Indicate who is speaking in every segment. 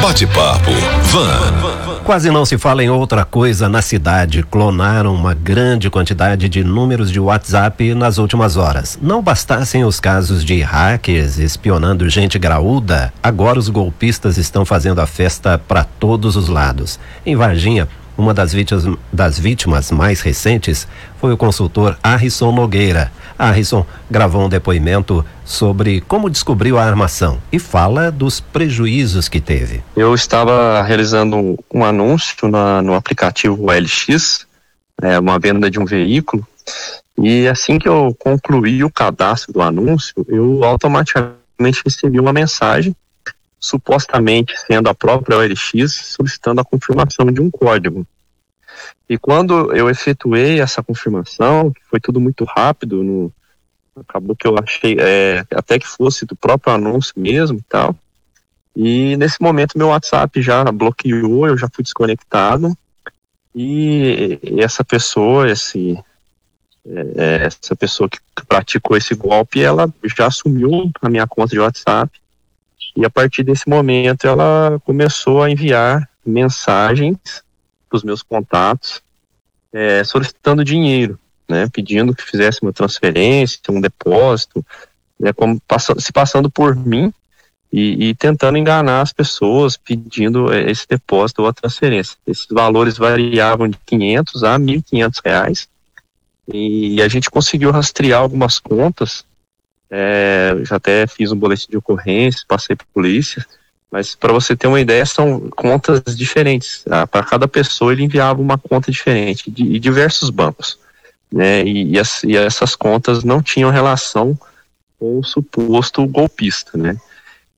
Speaker 1: Bate-papo Van.
Speaker 2: Quase não se fala em outra coisa na cidade. Clonaram uma grande quantidade de números de WhatsApp nas últimas horas. Não bastassem os casos de hackers espionando gente graúda, agora os golpistas estão fazendo a festa para todos os lados. Em Varginha, uma das vítimas, das vítimas mais recentes foi o consultor Harrison Nogueira. Harrison gravou um depoimento sobre como descobriu a armação e fala dos prejuízos que teve.
Speaker 3: Eu estava realizando um anúncio na, no aplicativo LX, é, uma venda de um veículo, e assim que eu concluí o cadastro do anúncio, eu automaticamente recebi uma mensagem supostamente sendo a própria OLX solicitando a confirmação de um código. E quando eu efetuei essa confirmação, foi tudo muito rápido, no, acabou que eu achei é, até que fosse do próprio anúncio mesmo e tal. E nesse momento meu WhatsApp já bloqueou, eu já fui desconectado. E, essa pessoa, esse, é essa pessoa que praticou esse golpe, ela já assumiu a minha conta de WhatsApp e a partir desse momento ela começou a enviar mensagens para os meus contatos é, solicitando dinheiro, né, pedindo que fizesse uma transferência, um depósito, né, como se passando por mim e, e, tentando enganar as pessoas, pedindo é, esse depósito ou a transferência. Esses valores variavam de 500 a 1.500 reais e a gente conseguiu rastrear algumas contas é, já até fiz um boletim de ocorrência, passei para polícia, mas para você ter uma ideia, são contas diferentes. Ah, para cada pessoa ele enviava uma conta diferente, de, diversos bancos. Né, e, e, as, e, essas contas não tinham relação com o suposto golpista, né?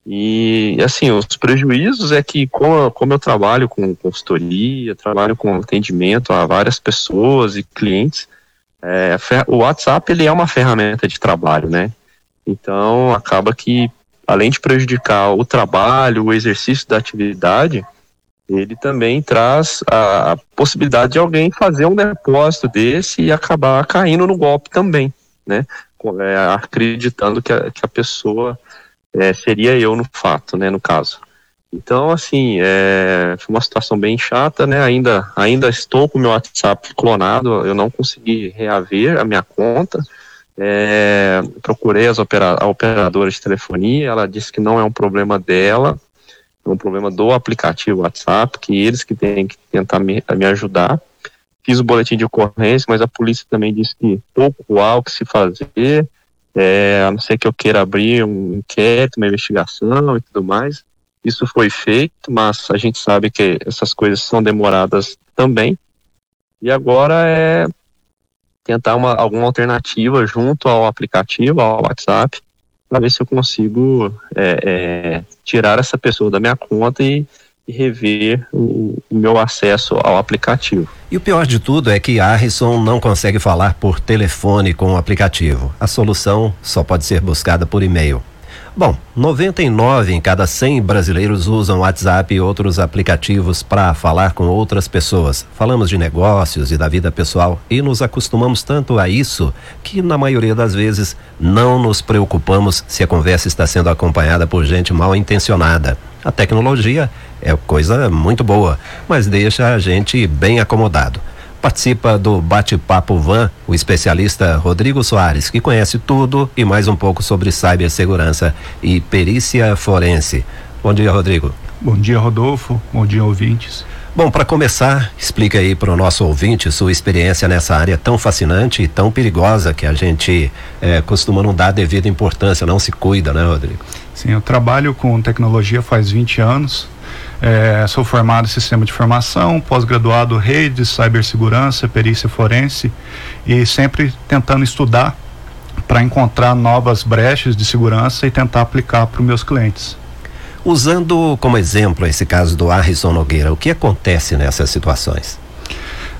Speaker 3: E assim, os prejuízos é que como, como eu trabalho com consultoria, trabalho com atendimento a várias pessoas e clientes, é, o WhatsApp ele é uma ferramenta de trabalho, né? Então, acaba que, além de prejudicar o trabalho, o exercício da atividade, ele também traz a, possibilidade de alguém fazer um depósito desse e acabar caindo no golpe também, né? É, acreditando que a, que a pessoa é, seria eu no fato, né? No caso. Então, assim, é, foi uma situação bem chata, né? Ainda, ainda estou com o meu WhatsApp clonado, eu não consegui reaver a minha conta. É, procurei as opera, a operadora de telefonia, ela disse que não é um problema dela, um problema do aplicativo WhatsApp, que eles que têm que tentar me, me ajudar. Fiz o boletim de ocorrência, mas a polícia também disse que pouco há o que se fazer, é, a não ser que eu queira abrir um inquérito, uma investigação e tudo mais. Isso foi feito, mas a gente sabe que essas coisas são demoradas também. E agora é tentar uma, alguma alternativa junto ao aplicativo, ao WhatsApp, para ver se eu consigo é, é, tirar essa pessoa da minha conta e, e rever o, o, meu acesso ao aplicativo.
Speaker 2: E o pior de tudo é que Harrison não consegue falar por telefone com o aplicativo. A solução só pode ser buscada por e-mail. Bom, 99 em cada 100 brasileiros usam WhatsApp e outros aplicativos para falar com outras pessoas. Falamos de negócios e da vida pessoal e nos acostumamos tanto a isso que, na maioria das vezes, não nos preocupamos se a conversa está sendo acompanhada por gente mal intencionada. A tecnologia é coisa muito boa, mas deixa a gente bem acomodado. Participa do Bate-Papo Van o especialista Rodrigo Soares, que conhece tudo e mais um pouco sobre cibersegurança e perícia forense. Bom dia, Rodrigo.
Speaker 4: Bom dia, Rodolfo. Bom dia, ouvintes.
Speaker 2: Bom, para começar, explica aí para o nosso ouvinte sua experiência nessa área tão fascinante e tão perigosa que a gente eh, costuma não dar devida importância, não se cuida, né, Rodrigo?
Speaker 4: Sim, eu trabalho com tecnologia faz 20 anos. É, sou formado em sistema de formação, pós-graduado redes, cibersegurança, perícia forense e sempre tentando estudar para encontrar novas brechas de segurança e tentar aplicar para os meus clientes.
Speaker 2: Usando como exemplo esse caso do Harrison Nogueira, o que acontece nessas situações?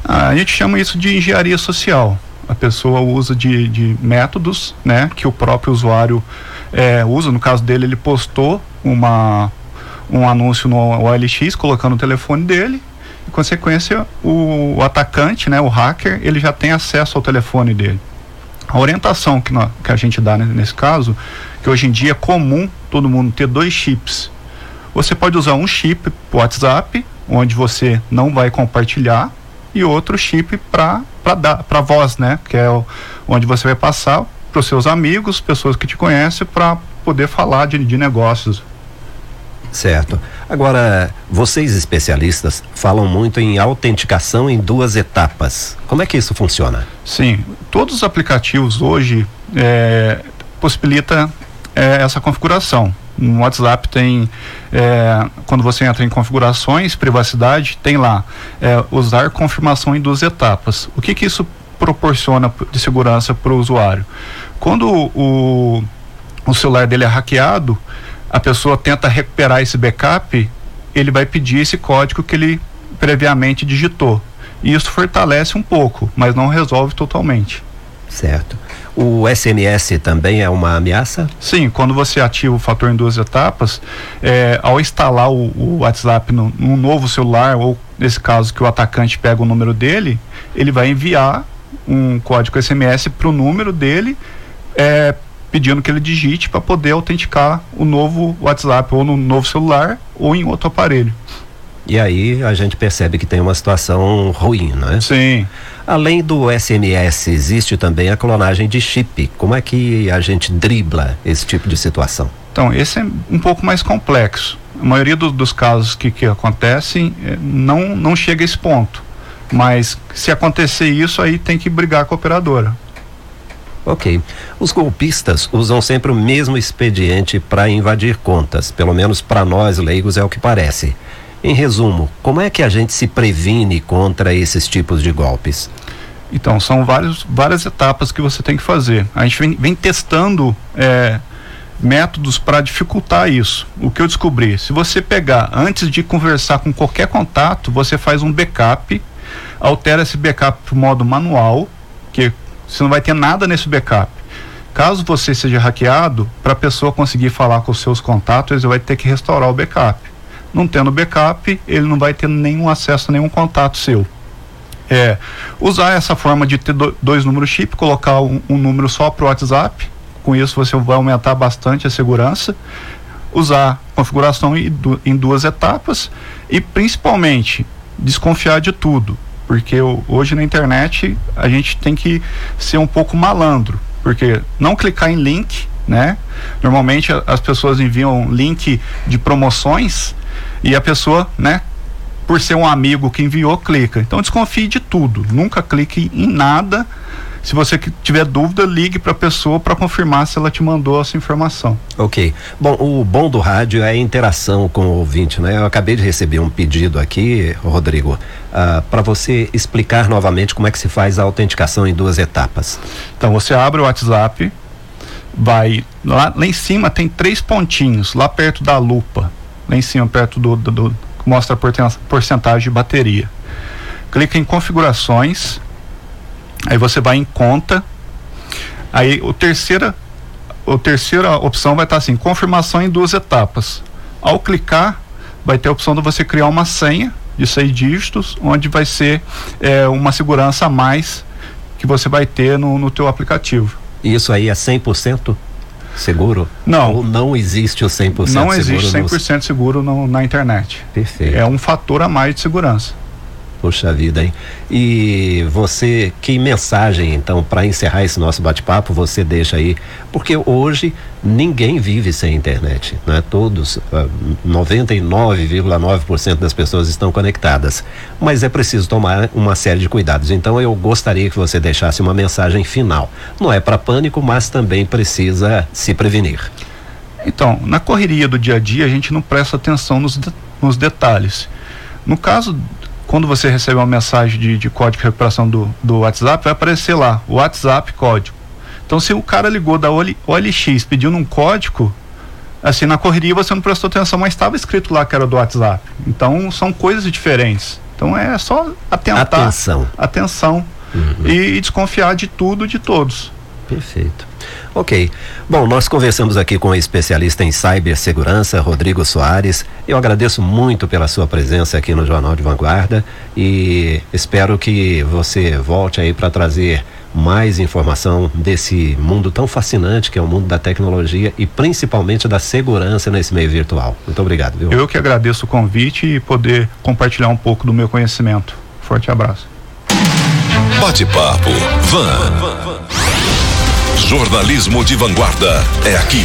Speaker 4: A gente chama isso de engenharia social. A pessoa usa de, de métodos, né, que o próprio usuário é, usa. No caso dele, ele postou uma um anúncio no OLX colocando o telefone dele. Em consequência, o, o atacante, né, o hacker, ele já tem acesso ao telefone dele. A orientação que, nós, que a gente dá nesse caso, que hoje em dia é comum todo mundo ter dois chips. Você pode usar um chip WhatsApp, onde você não vai compartilhar, e outro chip para para voz, né? Que é o, onde você vai passar para os seus amigos, pessoas que te conhecem, para poder falar de, de negócios.
Speaker 2: Certo. Agora, vocês especialistas falam muito em autenticação em duas etapas. Como é que isso funciona?
Speaker 4: Sim, todos os aplicativos hoje é, possibilita é, essa configuração. No WhatsApp tem, é, quando você entra em configurações, privacidade, tem lá é, usar confirmação em duas etapas. O que que isso proporciona de segurança para o usuário? Quando o, o celular dele é hackeado, a pessoa tenta recuperar esse backup, ele vai pedir esse código que ele previamente digitou. E isso fortalece um pouco, mas não resolve totalmente.
Speaker 2: Certo. O SMS também é uma ameaça?
Speaker 4: Sim, quando você ativa o fator em duas etapas, é, ao instalar o, o WhatsApp no, num novo celular, ou nesse caso que o atacante pega o número dele, ele vai enviar um código SMS para o número dele, é, pedindo que ele digite para poder autenticar o novo WhatsApp ou no novo celular ou em outro aparelho.
Speaker 2: E aí a gente percebe que tem uma situação ruim, né?
Speaker 4: Sim.
Speaker 2: Além do SMS, existe também a clonagem de chip. Como é que a gente dribla esse tipo de situação?
Speaker 4: Então, esse é um pouco mais complexo. A maioria do, dos casos que, que acontecem é, não, não chega a esse ponto. Mas se acontecer isso, aí tem que brigar com a operadora.
Speaker 2: Ok. Os golpistas usam sempre o mesmo expediente para invadir contas, pelo menos para nós leigos é o que parece. Em resumo, como é que a gente se previne contra esses tipos de golpes?
Speaker 4: Então, são vários, várias etapas que você tem que fazer. A gente vem, vem testando é, métodos para dificultar isso. O que eu descobri, se você pegar antes de conversar com qualquer contato, você faz um backup, altera esse backup para modo manual, que você não vai ter nada nesse backup. Caso você seja hackeado, para a pessoa conseguir falar com os seus contatos, ele vai ter que restaurar o backup. Não tendo backup, ele não vai ter nenhum acesso nenhum contato seu. É, usar essa forma de ter dois números chip, colocar um, um número só para o WhatsApp, com isso você vai aumentar bastante a segurança. Usar configuração em duas etapas e principalmente desconfiar de tudo porque hoje na internet a gente tem que ser um pouco malandro, porque não clicar em link, né? Normalmente as pessoas enviam link de promoções e a pessoa, né, por ser um amigo que enviou, clica. Então desconfie de tudo, nunca clique em nada se você tiver dúvida, ligue para a pessoa para confirmar se ela te mandou essa informação.
Speaker 2: Ok. Bom, o bom do rádio é a interação com o ouvinte, né? Eu acabei de receber um pedido aqui, Rodrigo, uh, ah, para você explicar novamente como é que se faz a autenticação em duas etapas.
Speaker 4: Então, você abre o WhatsApp, vai lá, lá em cima tem três pontinhos, lá perto da lupa, lá em cima, perto do, do, do mostra a porcentagem de bateria. Clica em configurações Aí você vai em conta. Aí o terceira, a terceira opção vai estar assim, confirmação em duas etapas. Ao clicar, vai ter a opção de você criar uma senha de seis dígitos, onde vai ser é, uma segurança a mais que você vai ter no, no teu aplicativo.
Speaker 2: Isso aí é 100% seguro?
Speaker 4: Não.
Speaker 2: Ou não existe o 100% seguro?
Speaker 4: Não existe 100% nos... seguro no, na internet.
Speaker 2: Perfeito.
Speaker 4: É um fator a mais de segurança.
Speaker 2: Poxa vida, hein? E você, que mensagem, então, para encerrar esse nosso bate-papo, você deixa aí? Porque hoje ninguém vive sem internet, né? Todos, 99,9% ah, das pessoas estão conectadas. Mas é preciso tomar uma série de cuidados. Então, eu gostaria que você deixasse uma mensagem final. Não é para pânico, mas também precisa se prevenir.
Speaker 4: Então, na correria do dia a dia, a gente não presta atenção nos, de, nos detalhes. No caso quando você recebe uma mensagem de, de código de recuperação do, do WhatsApp, vai aparecer lá, WhatsApp código. Então, se o cara ligou da OLX pedindo um código, assim, na correria você não prestou atenção, mas estava escrito lá que era do WhatsApp. Então, são coisas diferentes. Então, é só atentar.
Speaker 2: Atenção.
Speaker 4: Atenção. Uhum. E, e desconfiar de tudo, de todos.
Speaker 2: Perfeito. Ok. Bom, nós conversamos aqui com o especialista em cibersegurança, Rodrigo Soares. Eu agradeço muito pela sua presença aqui no Jornal de Vanguarda e espero que você volte aí para trazer mais informação desse mundo tão fascinante que é o mundo da tecnologia e principalmente da segurança nesse meio virtual. Muito obrigado. Viu?
Speaker 4: Eu que agradeço o convite e poder compartilhar um pouco do meu conhecimento. Forte abraço.
Speaker 1: Bate-papo Van. Jornalismo de vanguarda é aqui.